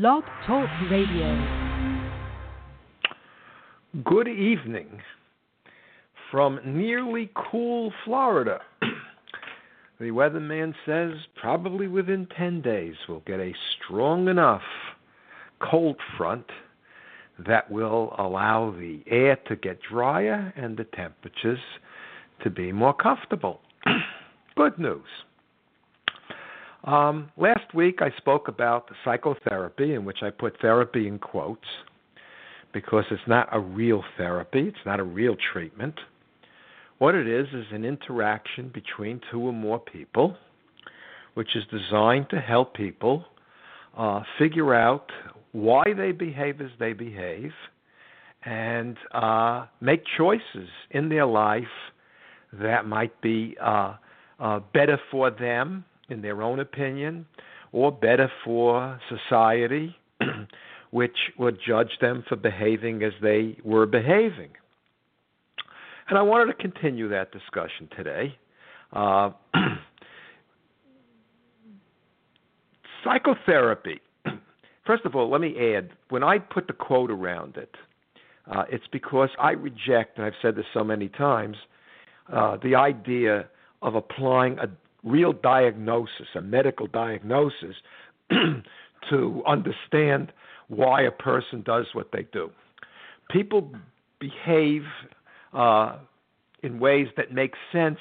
Blog Talk Radio. Good evening from nearly cool Florida. the weatherman says probably within 10 days we'll get a strong enough cold front that will allow the air to get drier and the temperatures to be more comfortable. Good news. Um, last week I spoke about psychotherapy, in which I put therapy in quotes because it's not a real therapy, it's not a real treatment. What it is is an interaction between two or more people, which is designed to help people uh, figure out why they behave as they behave and uh, make choices in their life that might be uh, uh better for them in their own opinion, or better for society, which would judge them for behaving as they were behaving. And I wanted to continue that discussion today. Uh, psychotherapy. First of all, let me add when I put the quote around it, uh, it's because I reject, and I've said this so many times, uh, the idea of applying a real diagnosis, a medical diagnosis, to understand why a person does what they do. People behave uh, in ways that make sense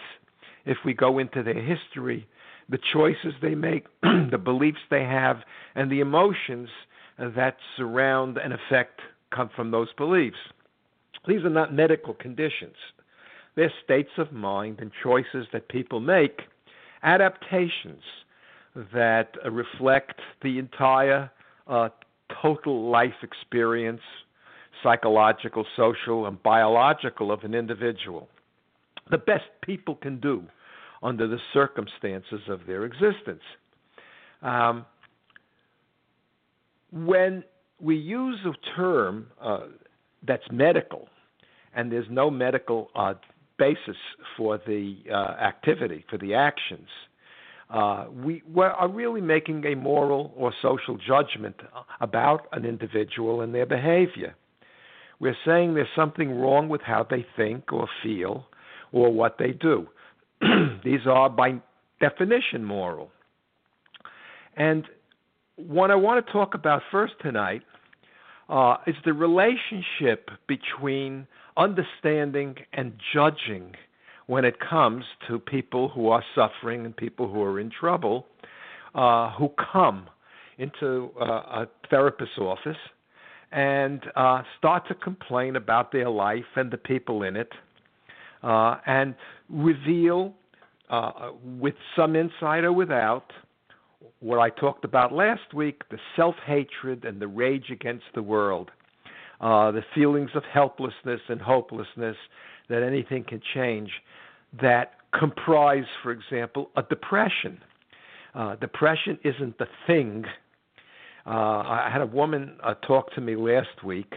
if we go into their history, the choices they make, the beliefs they have, and the emotions that surround and affect come from those beliefs. These are not medical conditions. They're states of mind and choices that people make adaptations that reflect the entire uh, total life experience, psychological, social, and biological of an individual. The best people can do under the circumstances of their existence. Um, when we use a term uh, that's medical, and there's no medical uh, basis for the uh, activity, for the actions. Uh, we are really making a moral or social judgment about an individual and their behavior. We're saying there's something wrong with how they think or feel or what they do. These are, by definition, moral. And what I want to talk about first tonight uh, is the relationship between understanding and judging when it comes to people who are suffering and people who are in trouble uh, who come into uh, a therapist's office and uh, start to complain about their life and the people in it uh, and reveal uh, with some insight or without what I talked about last week the self hatred and the rage against the world uh, the feelings of helplessness and hopelessness that anything can change that comprise, for example, a depression. Uh, depression isn't the thing. Uh, I had a woman uh, talk to me last week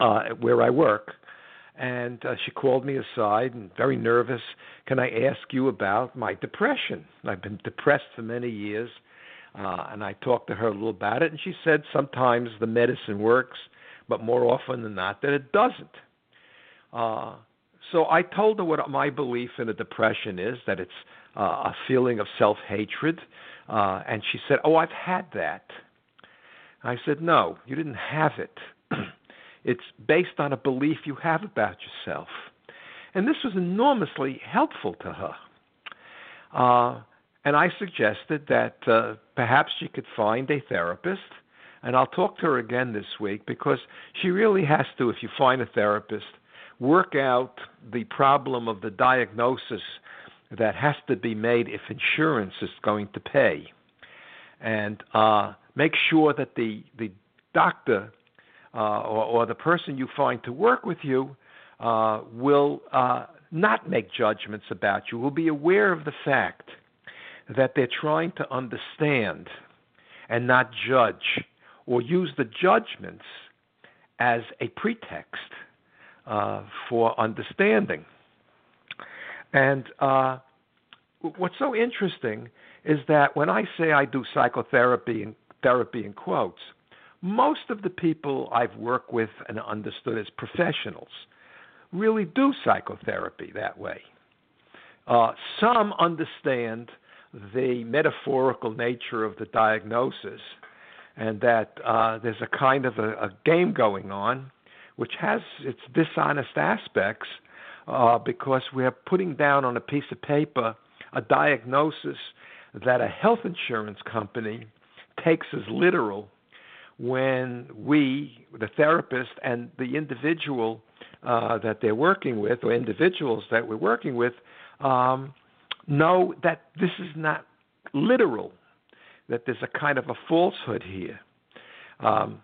uh, where I work, and uh, she called me aside and very nervous. Can I ask you about my depression? I've been depressed for many years, uh, and I talked to her a little about it, and she said sometimes the medicine works, but more often than not that it doesn't. Uh, so I told her what my belief in a depression is that it's uh, a feeling of self hatred. Uh, and she said, Oh, I've had that. I said, No, you didn't have it. it's based on a belief you have about yourself. And this was enormously helpful to her. Uh, and I suggested that uh, perhaps she could find a therapist and I'll talk to her again this week because she really has to, if you find a therapist, work out the problem of the diagnosis that has to be made if insurance is going to pay. And uh, make sure that the, the doctor uh, or, or, the person you find to work with you uh, will uh, not make judgments about you, will be aware of the fact that they're trying to understand and not judge or use the judgments as a pretext uh, for understanding. And uh, what's so interesting is that when I say I do psychotherapy and therapy in quotes, most of the people I've worked with and understood as professionals really do psychotherapy that way. Uh, some understand the metaphorical nature of the diagnosis and that uh, there's a kind of a, a, game going on which has its dishonest aspects uh, because we're putting down on a piece of paper a diagnosis that a health insurance company takes as literal when we, the therapist, and the individual uh, that they're working with, or individuals that we're working with, um, know that this is not literal, that there's a kind of a falsehood here. Um,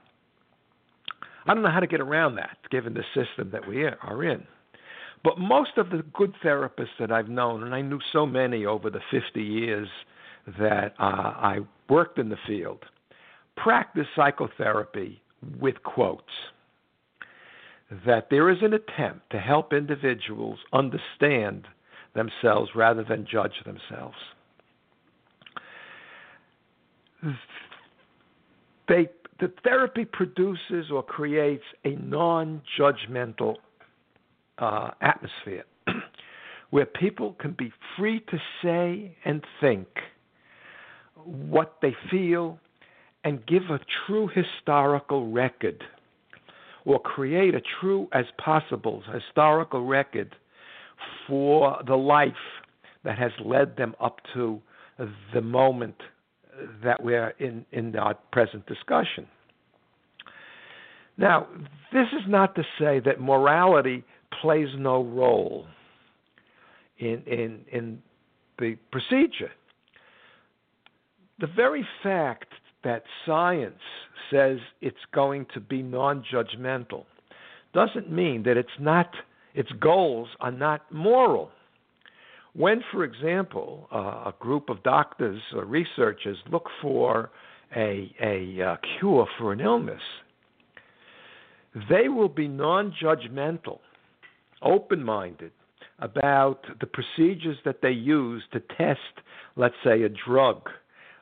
I don't know how to get around that, given the system that we are in. But most of the good therapists that I've known, and I knew so many over the 50 years that uh, I worked in the field, practice psychotherapy with quotes. That there is an attempt to help individuals understand themselves rather than judge themselves. They, the therapy produces or creates a non judgmental uh, atmosphere where people can be free to say and think what they feel and give a true historical record or create a true as possible historical record for the life that has led them up to the moment that we're in in our present discussion. Now, this is not to say that morality plays no role in in in the procedure. The very fact that science says it's going to be non-judgmental doesn't mean that it's not its goals are not moral. When, for example, uh, a group of doctors or researchers look for a, a uh, cure for an illness, they will be non judgmental, open minded about the procedures that they use to test, let's say, a drug,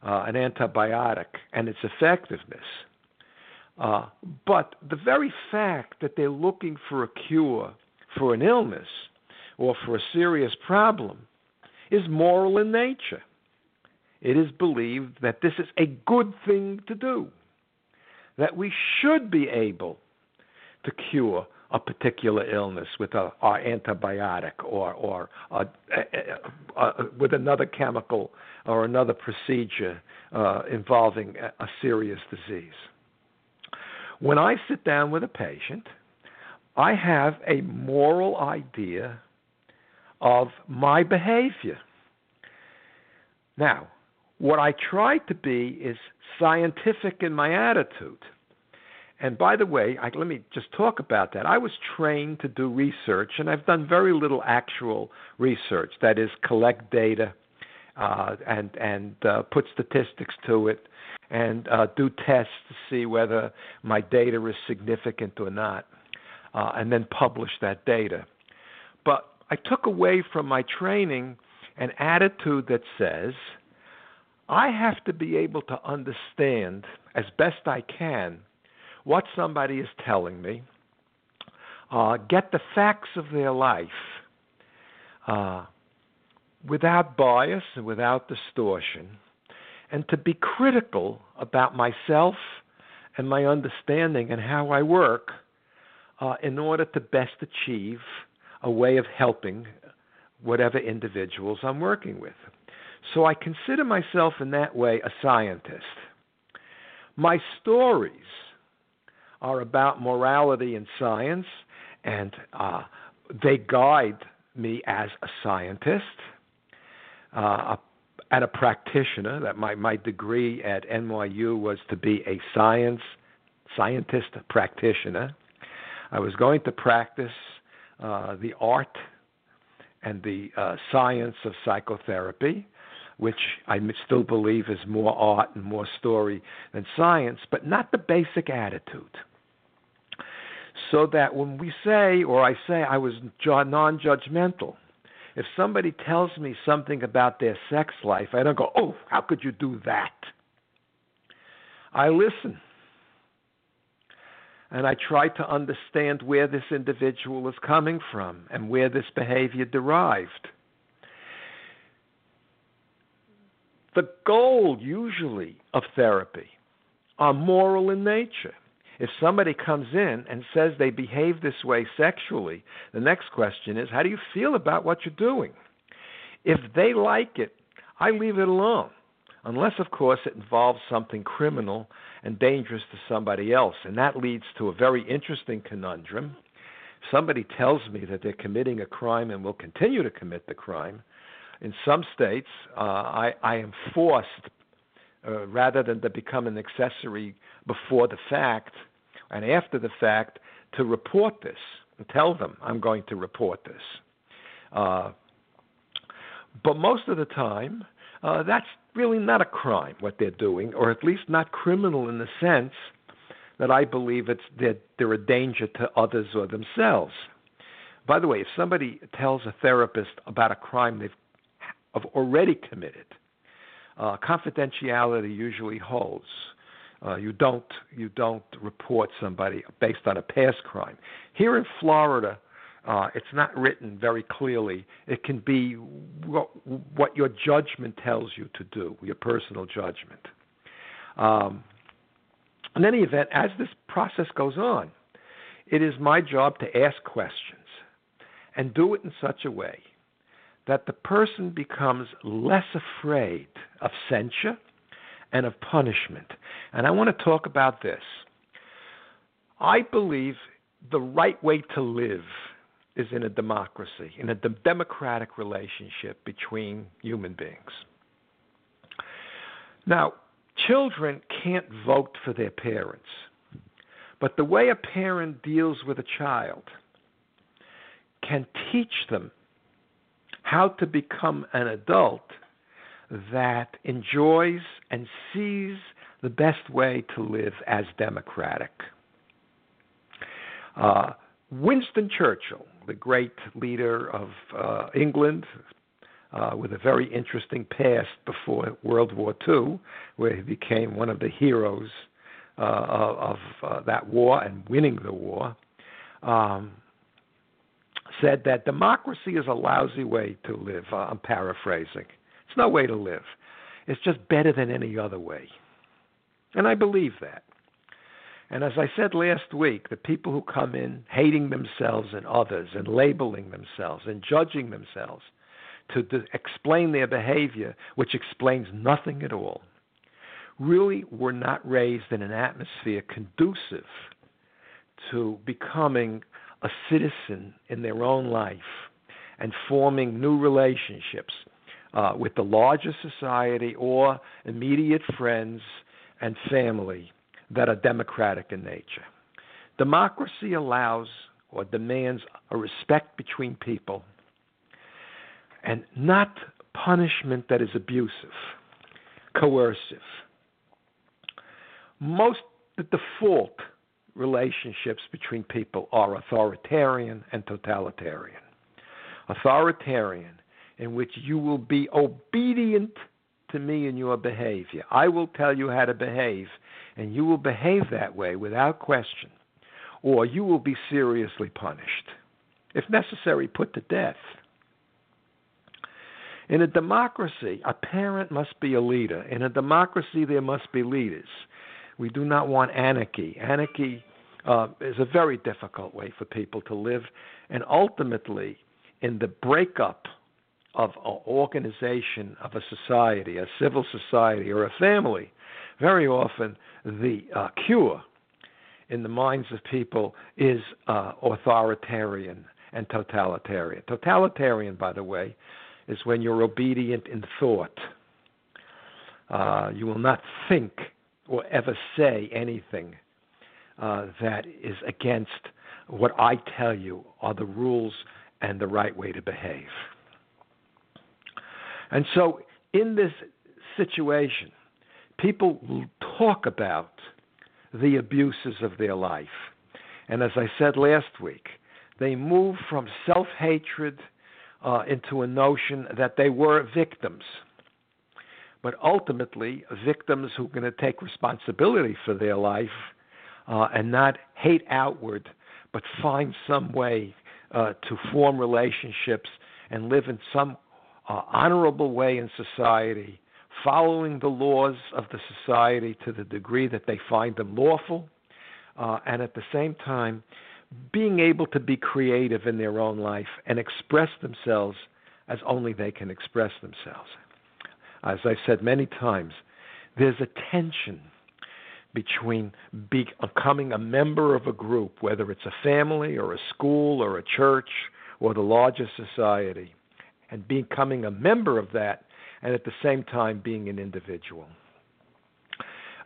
uh, an antibiotic, and its effectiveness. Uh, but the very fact that they're looking for a cure for an illness or for a serious problem is moral in nature. It is believed that this is a good thing to do, that we should be able to cure a particular illness with a, a antibiotic or or a, a, with another chemical or another procedure uh, involving a serious disease. When I sit down with a patient I have a moral idea of my behavior. Now, what I try to be is scientific in my attitude. And by the way, I, let me just talk about that. I was trained to do research, and I've done very little actual research. That is, collect data uh, and and uh, put statistics to it, and uh, do tests to see whether my data is significant or not uh, and then publish that data. But I took away from my training an attitude that says, I have to be able to understand as best I can what somebody is telling me, uh, get the facts of their life uh, without bias and without distortion, and to be critical about myself and my understanding and how I work uh, in order to best achieve a way of helping whatever individuals I'm working with. So I consider myself in that way a scientist. My stories are about morality and science, and uh, they guide me as a scientist uh, and a practitioner. That my, my degree at NYU was to be a science scientist practitioner. I was going to practice uh, the art and the uh, science of psychotherapy, which I still believe is more art and more story than science, but not the basic attitude. So that when we say, or I say, I was non judgmental, if somebody tells me something about their sex life, I don't go, oh, how could you do that? I listen. And I try to understand where this individual is coming from and where this behavior derived. The goal, usually, of therapy are moral in nature. If somebody comes in and says they behave this way sexually, the next question is, how do you feel about what you're doing? If they like it, I leave it alone. Unless, of course, it involves something criminal and dangerous to somebody else. And that leads to a very interesting conundrum. Somebody tells me that they're committing a crime and will continue to commit the crime. In some states, uh, I, I am forced, uh, rather than to become an accessory before the fact and after the fact, to report this and tell them I'm going to report this. Uh, but most of the time, uh, that's really not a crime what they're doing, or at least not criminal in the sense that I believe it's that they're a danger to others or themselves. By the way, if somebody tells a therapist about a crime they've have already committed, uh, confidentiality usually holds. Uh, you don't you don't report somebody based on a past crime. Here in Florida, uh, it's not written very clearly. It can be what, what your judgment tells you to do, your personal judgment. Um, in any event, as this process goes on, it is my job to ask questions and do it in such a way that the person becomes less afraid of censure and of punishment. And I want to talk about this. I believe the right way to live is in a democracy, in a de- democratic relationship between human beings. Now, children can't vote for their parents, but the way a parent deals with a child can teach them how to become an adult that enjoys and sees the best way to live as democratic. Uh, Winston Churchill, the great leader of uh, England, uh, with a very interesting past before World War II, where he became one of the heroes uh, of uh, that war and winning the war, um, said that democracy is a lousy way to live. Uh, I'm paraphrasing. It's no way to live. It's just better than any other way. And I believe that. And as I said last week, the people who come in hating themselves and others and labeling themselves and judging themselves to, explain their behavior, which explains nothing at all, really were not raised in an atmosphere conducive to becoming a citizen in their own life and forming new relationships uh, with the larger society or immediate friends and family that are democratic in nature. Democracy allows or demands a respect between people and not punishment that is abusive, coercive. Most the default relationships between people are authoritarian and totalitarian. Authoritarian, in which you will be obedient to me in your behavior. I will tell you how to behave, and you will behave that way without question, or you will be seriously punished. If necessary, put to death. In a democracy, a parent must be a leader. In a democracy, there must be leaders. We do not want anarchy. Anarchy uh, is a very difficult way for people to live, and ultimately, in the breakup of an organization of a society, a civil society, or a family, very often the uh, cure in the minds of people is uh, authoritarian and totalitarian. Totalitarian, by the way, is when you're obedient in thought. Uh, you will not think or ever say anything uh, that is against what I tell you are the rules and the right way to behave. And so, in this situation, people talk about the abuses of their life. And as I said last week, they move from self hatred uh, into a notion that they were victims. But ultimately, victims who are going to take responsibility for their life uh, and not hate outward, but find some way uh, to form relationships and live in some uh, honorable way in society, following the laws of the society to the degree that they find them lawful, uh, and at the same time, being able to be creative in their own life and express themselves as only they can express themselves. As I've said many times, there's a tension between becoming a member of a group, whether it's a family or a school or a church or the larger society, and becoming a member of that, and at the same time being an individual.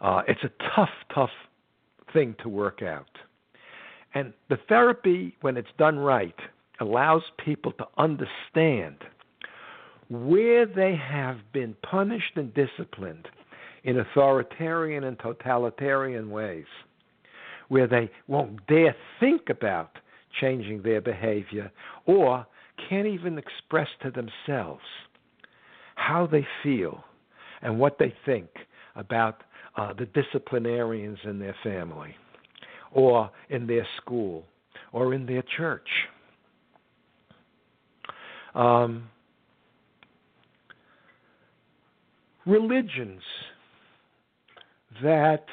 Uh, it's a tough, tough thing to work out. And the therapy, when it's done right, allows people to understand where they have been punished and disciplined in authoritarian and totalitarian ways, where they won't dare think about changing their behavior or can't even express to themselves how they feel and what they think about uh, the disciplinarians in their family or in their school or in their church. Um, religions that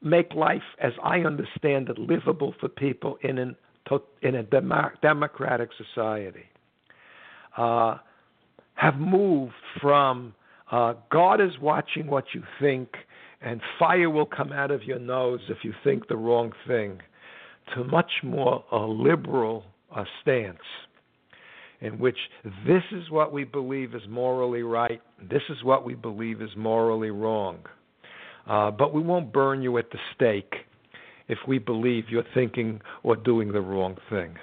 make life, as I understand it, livable for people in an in a democratic society, uh, have moved from uh, God is watching what you think, and fire will come out of your nose if you think the wrong thing, to much more a liberal uh, stance in which this is what we believe is morally right, this is what we believe is morally wrong. Uh, but we won't burn you at the stake if we believe you're thinking or doing the wrong thing.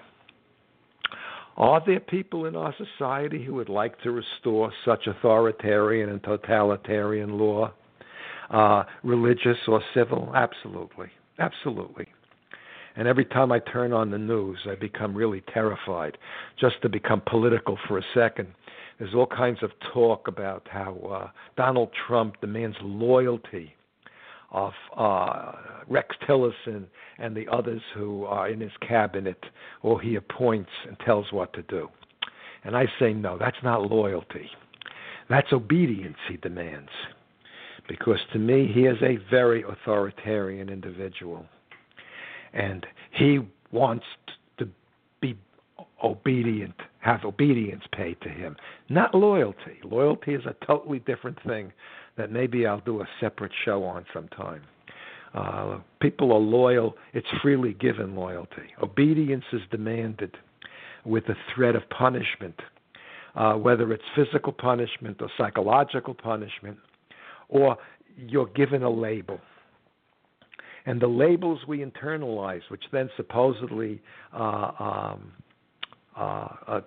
Are there people in our society who would like to restore such authoritarian and totalitarian law, uh, religious or civil? Absolutely. Absolutely. And every time I turn on the news, I become really terrified. Just to become political for a second, there's all kinds of talk about how uh, Donald Trump demands loyalty of uh, Rex Tillerson and the others who are in his cabinet, or he appoints and tells what to do. And I say, no, that's not loyalty. That's obedience he demands. Because to me, he is a very authoritarian individual. And he wants to be obedient, have obedience paid to him, not loyalty. Loyalty is a totally different thing that maybe I'll do a separate show on sometime. Uh, people are loyal, it's freely given loyalty. Obedience is demanded with the threat of punishment, uh, whether it's physical punishment or psychological punishment, or you're given a label. And the labels we internalize, which then supposedly uh, um, uh, uh,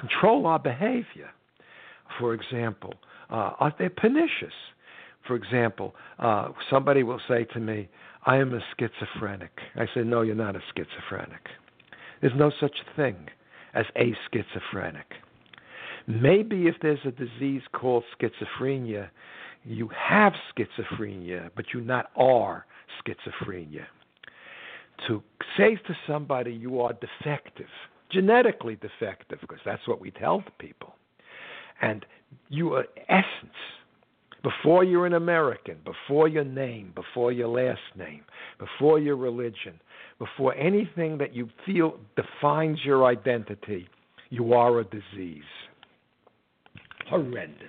control our behavior. For example, uh, are they pernicious? For example, uh, somebody will say to me, I am a schizophrenic. I say, No, you're not a schizophrenic. There's no such thing as a schizophrenic. Maybe if there's a disease called schizophrenia, you have schizophrenia, but you not are schizophrenia. To say to somebody you are defective, genetically defective, because that's what we tell people, and you are essence before you're an American, before your name, before your last name, before your religion, before anything that you feel defines your identity, you are a disease. Horrendous.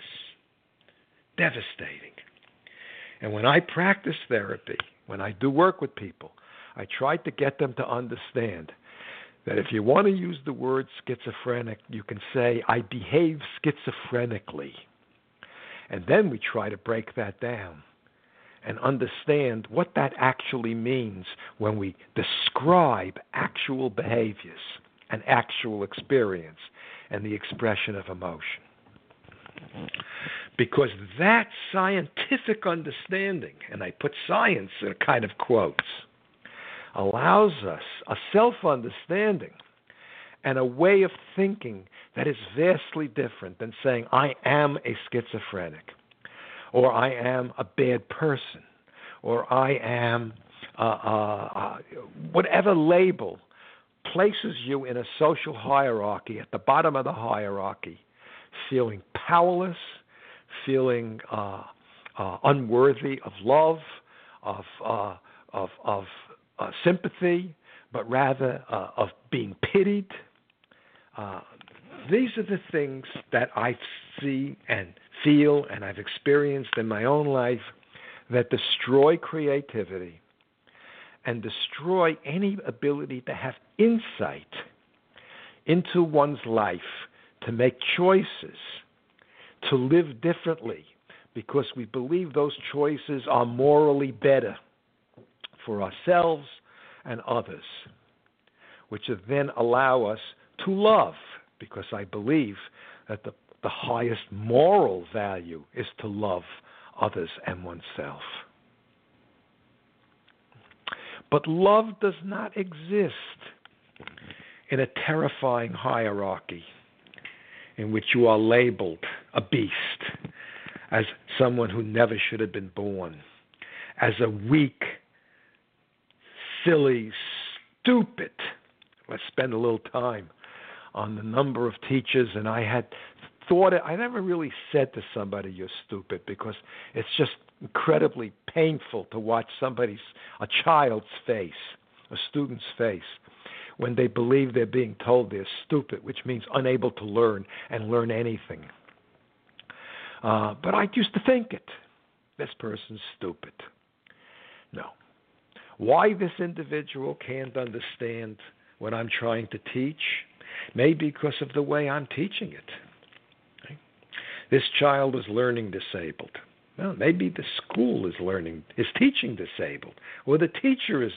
Devastating. And when I practice therapy, when I do work with people, I try to get them to understand that if you want to use the word schizophrenic, you can say, I behave schizophrenically. And then we try to break that down and understand what that actually means when we describe actual behaviors and actual experience and the expression of emotion. Because that scientific understanding, and I put science in a kind of quotes, allows us a self understanding and a way of thinking that is vastly different than saying, I am a schizophrenic, or I am a bad person, or I am uh, uh, uh, whatever label places you in a social hierarchy at the bottom of the hierarchy, feeling powerless, feeling uh, uh, unworthy of love, of uh, of, of uh, sympathy, but rather uh, of being pitied. Uh, these are the things that I see and feel and I've experienced in my own life that destroy creativity and destroy any ability to have insight into one's life, to make choices, to live differently, because we believe those choices are morally better for ourselves and others, which then allow us to love, because I believe that the, the highest moral value is to love others and oneself. But love does not exist in a terrifying hierarchy in which you are labeled a beast, as someone who never should have been born, as a weak, silly, stupid. Let's spend a little time on the number of teachers, and I had thought it, I never really said to somebody, you're stupid, because it's just incredibly painful to watch somebody's, a child's face, a student's face, when they believe they're being told they're stupid, which means unable to learn and learn anything. Uh, but I used to think it. This person's stupid. No. Why this individual can't understand what I'm trying to teach? Maybe because of the way I'm teaching it. This child is learning disabled. Well, maybe the school is learning, is teaching disabled, or the teacher is.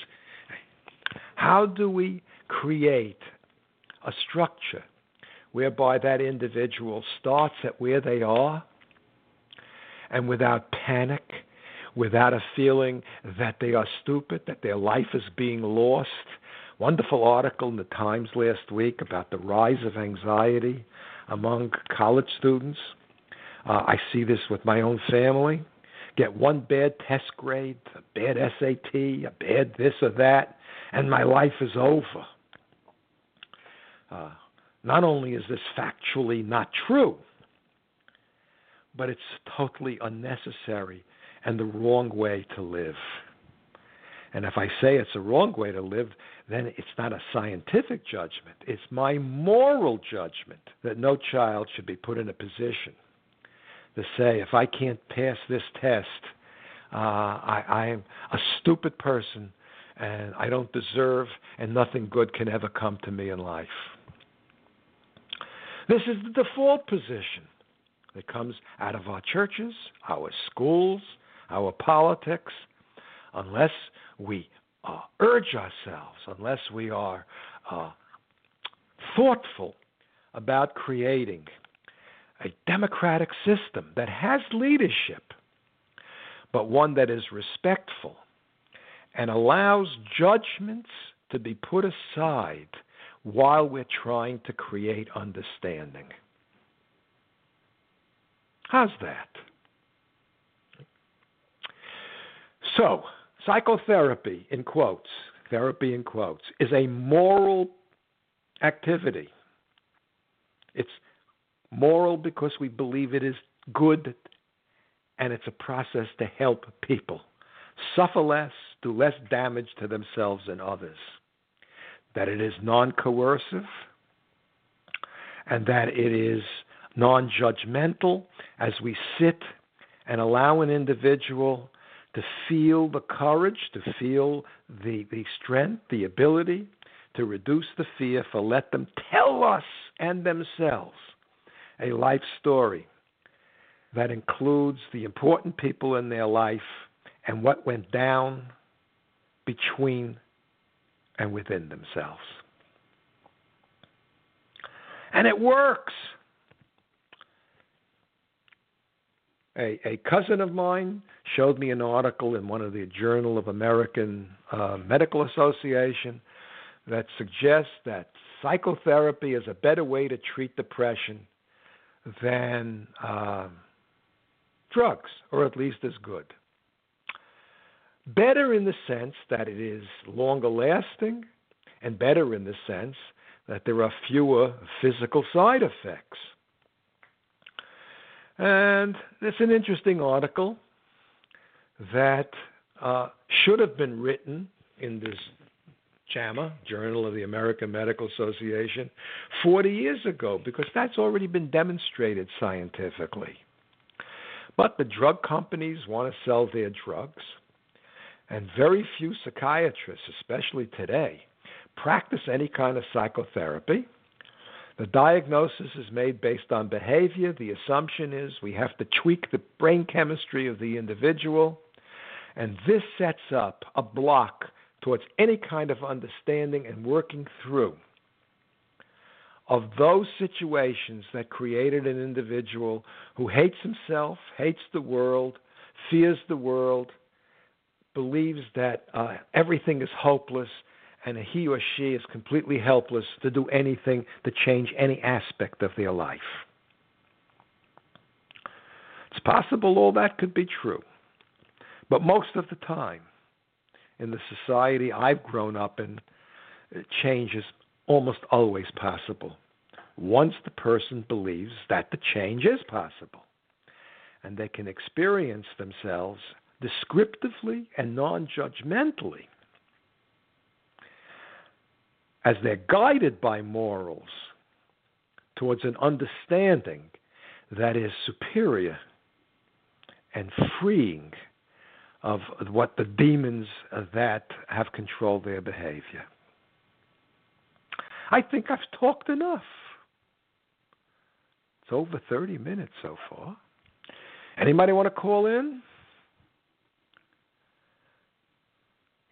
How do we create a structure whereby that individual starts at where they are and without panic, without a feeling that they are stupid, that their life is being lost? Wonderful article in the Times last week about the rise of anxiety among college students. Uh, I see this with my own family. Get one bad test grade, a bad SAT, a bad this or that, and my life is over. Uh, not only is this factually not true, but it's totally unnecessary and the wrong way to live. And if I say it's a wrong way to live, then it's not a scientific judgment. It's my moral judgment that no child should be put in a position to say, if I can't pass this test, uh, I, I'm a stupid person and I don't deserve, and nothing good can ever come to me in life. This is the default position that comes out of our churches, our schools, our politics, unless we uh, urge ourselves, unless we are uh, thoughtful about creating a democratic system that has leadership, but one that is respectful and allows judgments to be put aside while we're trying to create understanding. How's that? So, psychotherapy, in quotes, therapy in quotes, is a moral activity. It's moral because we believe it is good and it's a process to help people suffer less, do less damage to themselves and others. That it is non coercive and that it is non judgmental as we sit and allow an individual to feel the courage, to feel the, the strength, the ability to reduce the fear, for let them tell us and themselves a life story that includes the important people in their life and what went down between and within themselves. And it works. A, a cousin of mine showed me an article in one of the Journal of American uh, Medical Association that suggests that psychotherapy is a better way to treat depression than uh, drugs, or at least as good. Better in the sense that it is longer lasting, and better in the sense that there are fewer physical side effects. And it's an interesting article that uh, should have been written in this JAMA, Journal of the American Medical Association, 40 years ago, because that's already been demonstrated scientifically. But the drug companies want to sell their drugs, and very few psychiatrists, especially today, practice any kind of psychotherapy. The diagnosis is made based on behavior. The assumption is we have to tweak the brain chemistry of the individual. And this sets up a block towards any kind of understanding and working through of those situations that created an individual who hates himself, hates the world, fears the world, believes that uh, everything is hopeless, and he or she is completely helpless to do anything to change any aspect of their life. It's possible all that could be true, but most of the time, in the society I've grown up in, change is almost always possible once the person believes that the change is possible and they can experience themselves descriptively and non judgmentally as they're guided by morals towards an understanding that is superior and freeing of what the demons that have controlled their behavior. I think I've talked enough. It's over 30 minutes so far. Anybody want to call in?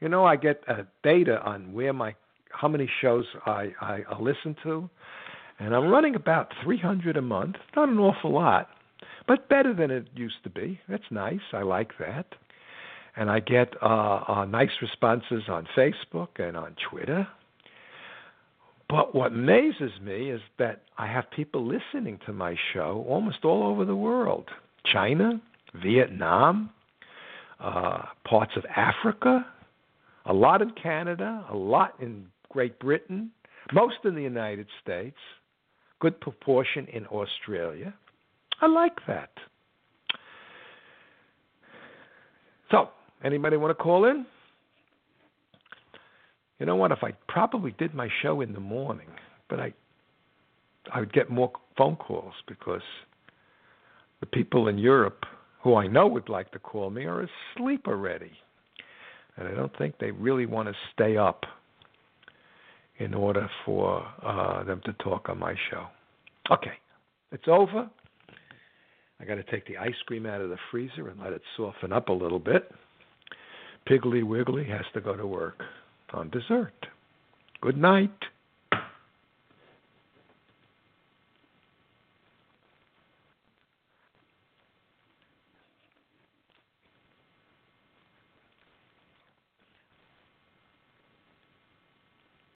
You know, I get uh, data on where my how many shows I, I, I listen to, and I'm running about 300 a month. Not an awful lot, but better than it used to be. That's nice. I like that and I get uh, uh, nice responses on Facebook and on Twitter. But what amazes me is that I have people listening to my show almost all over the world China, Vietnam, uh, parts of Africa, a lot in Canada, a lot in Great Britain, most in the United States, good proportion in Australia. I like that. So, Anybody want to call in? You know what? If I probably did my show in the morning, but I I would get more phone calls because the people in Europe who I know would like to call me are asleep already. And I don't think they really want to stay up in order for uh, them to talk on my show. Okay, it's over. I got to take the ice cream out of the freezer and let it soften up a little bit. Piggly Wiggly has to go to work on dessert. Good night.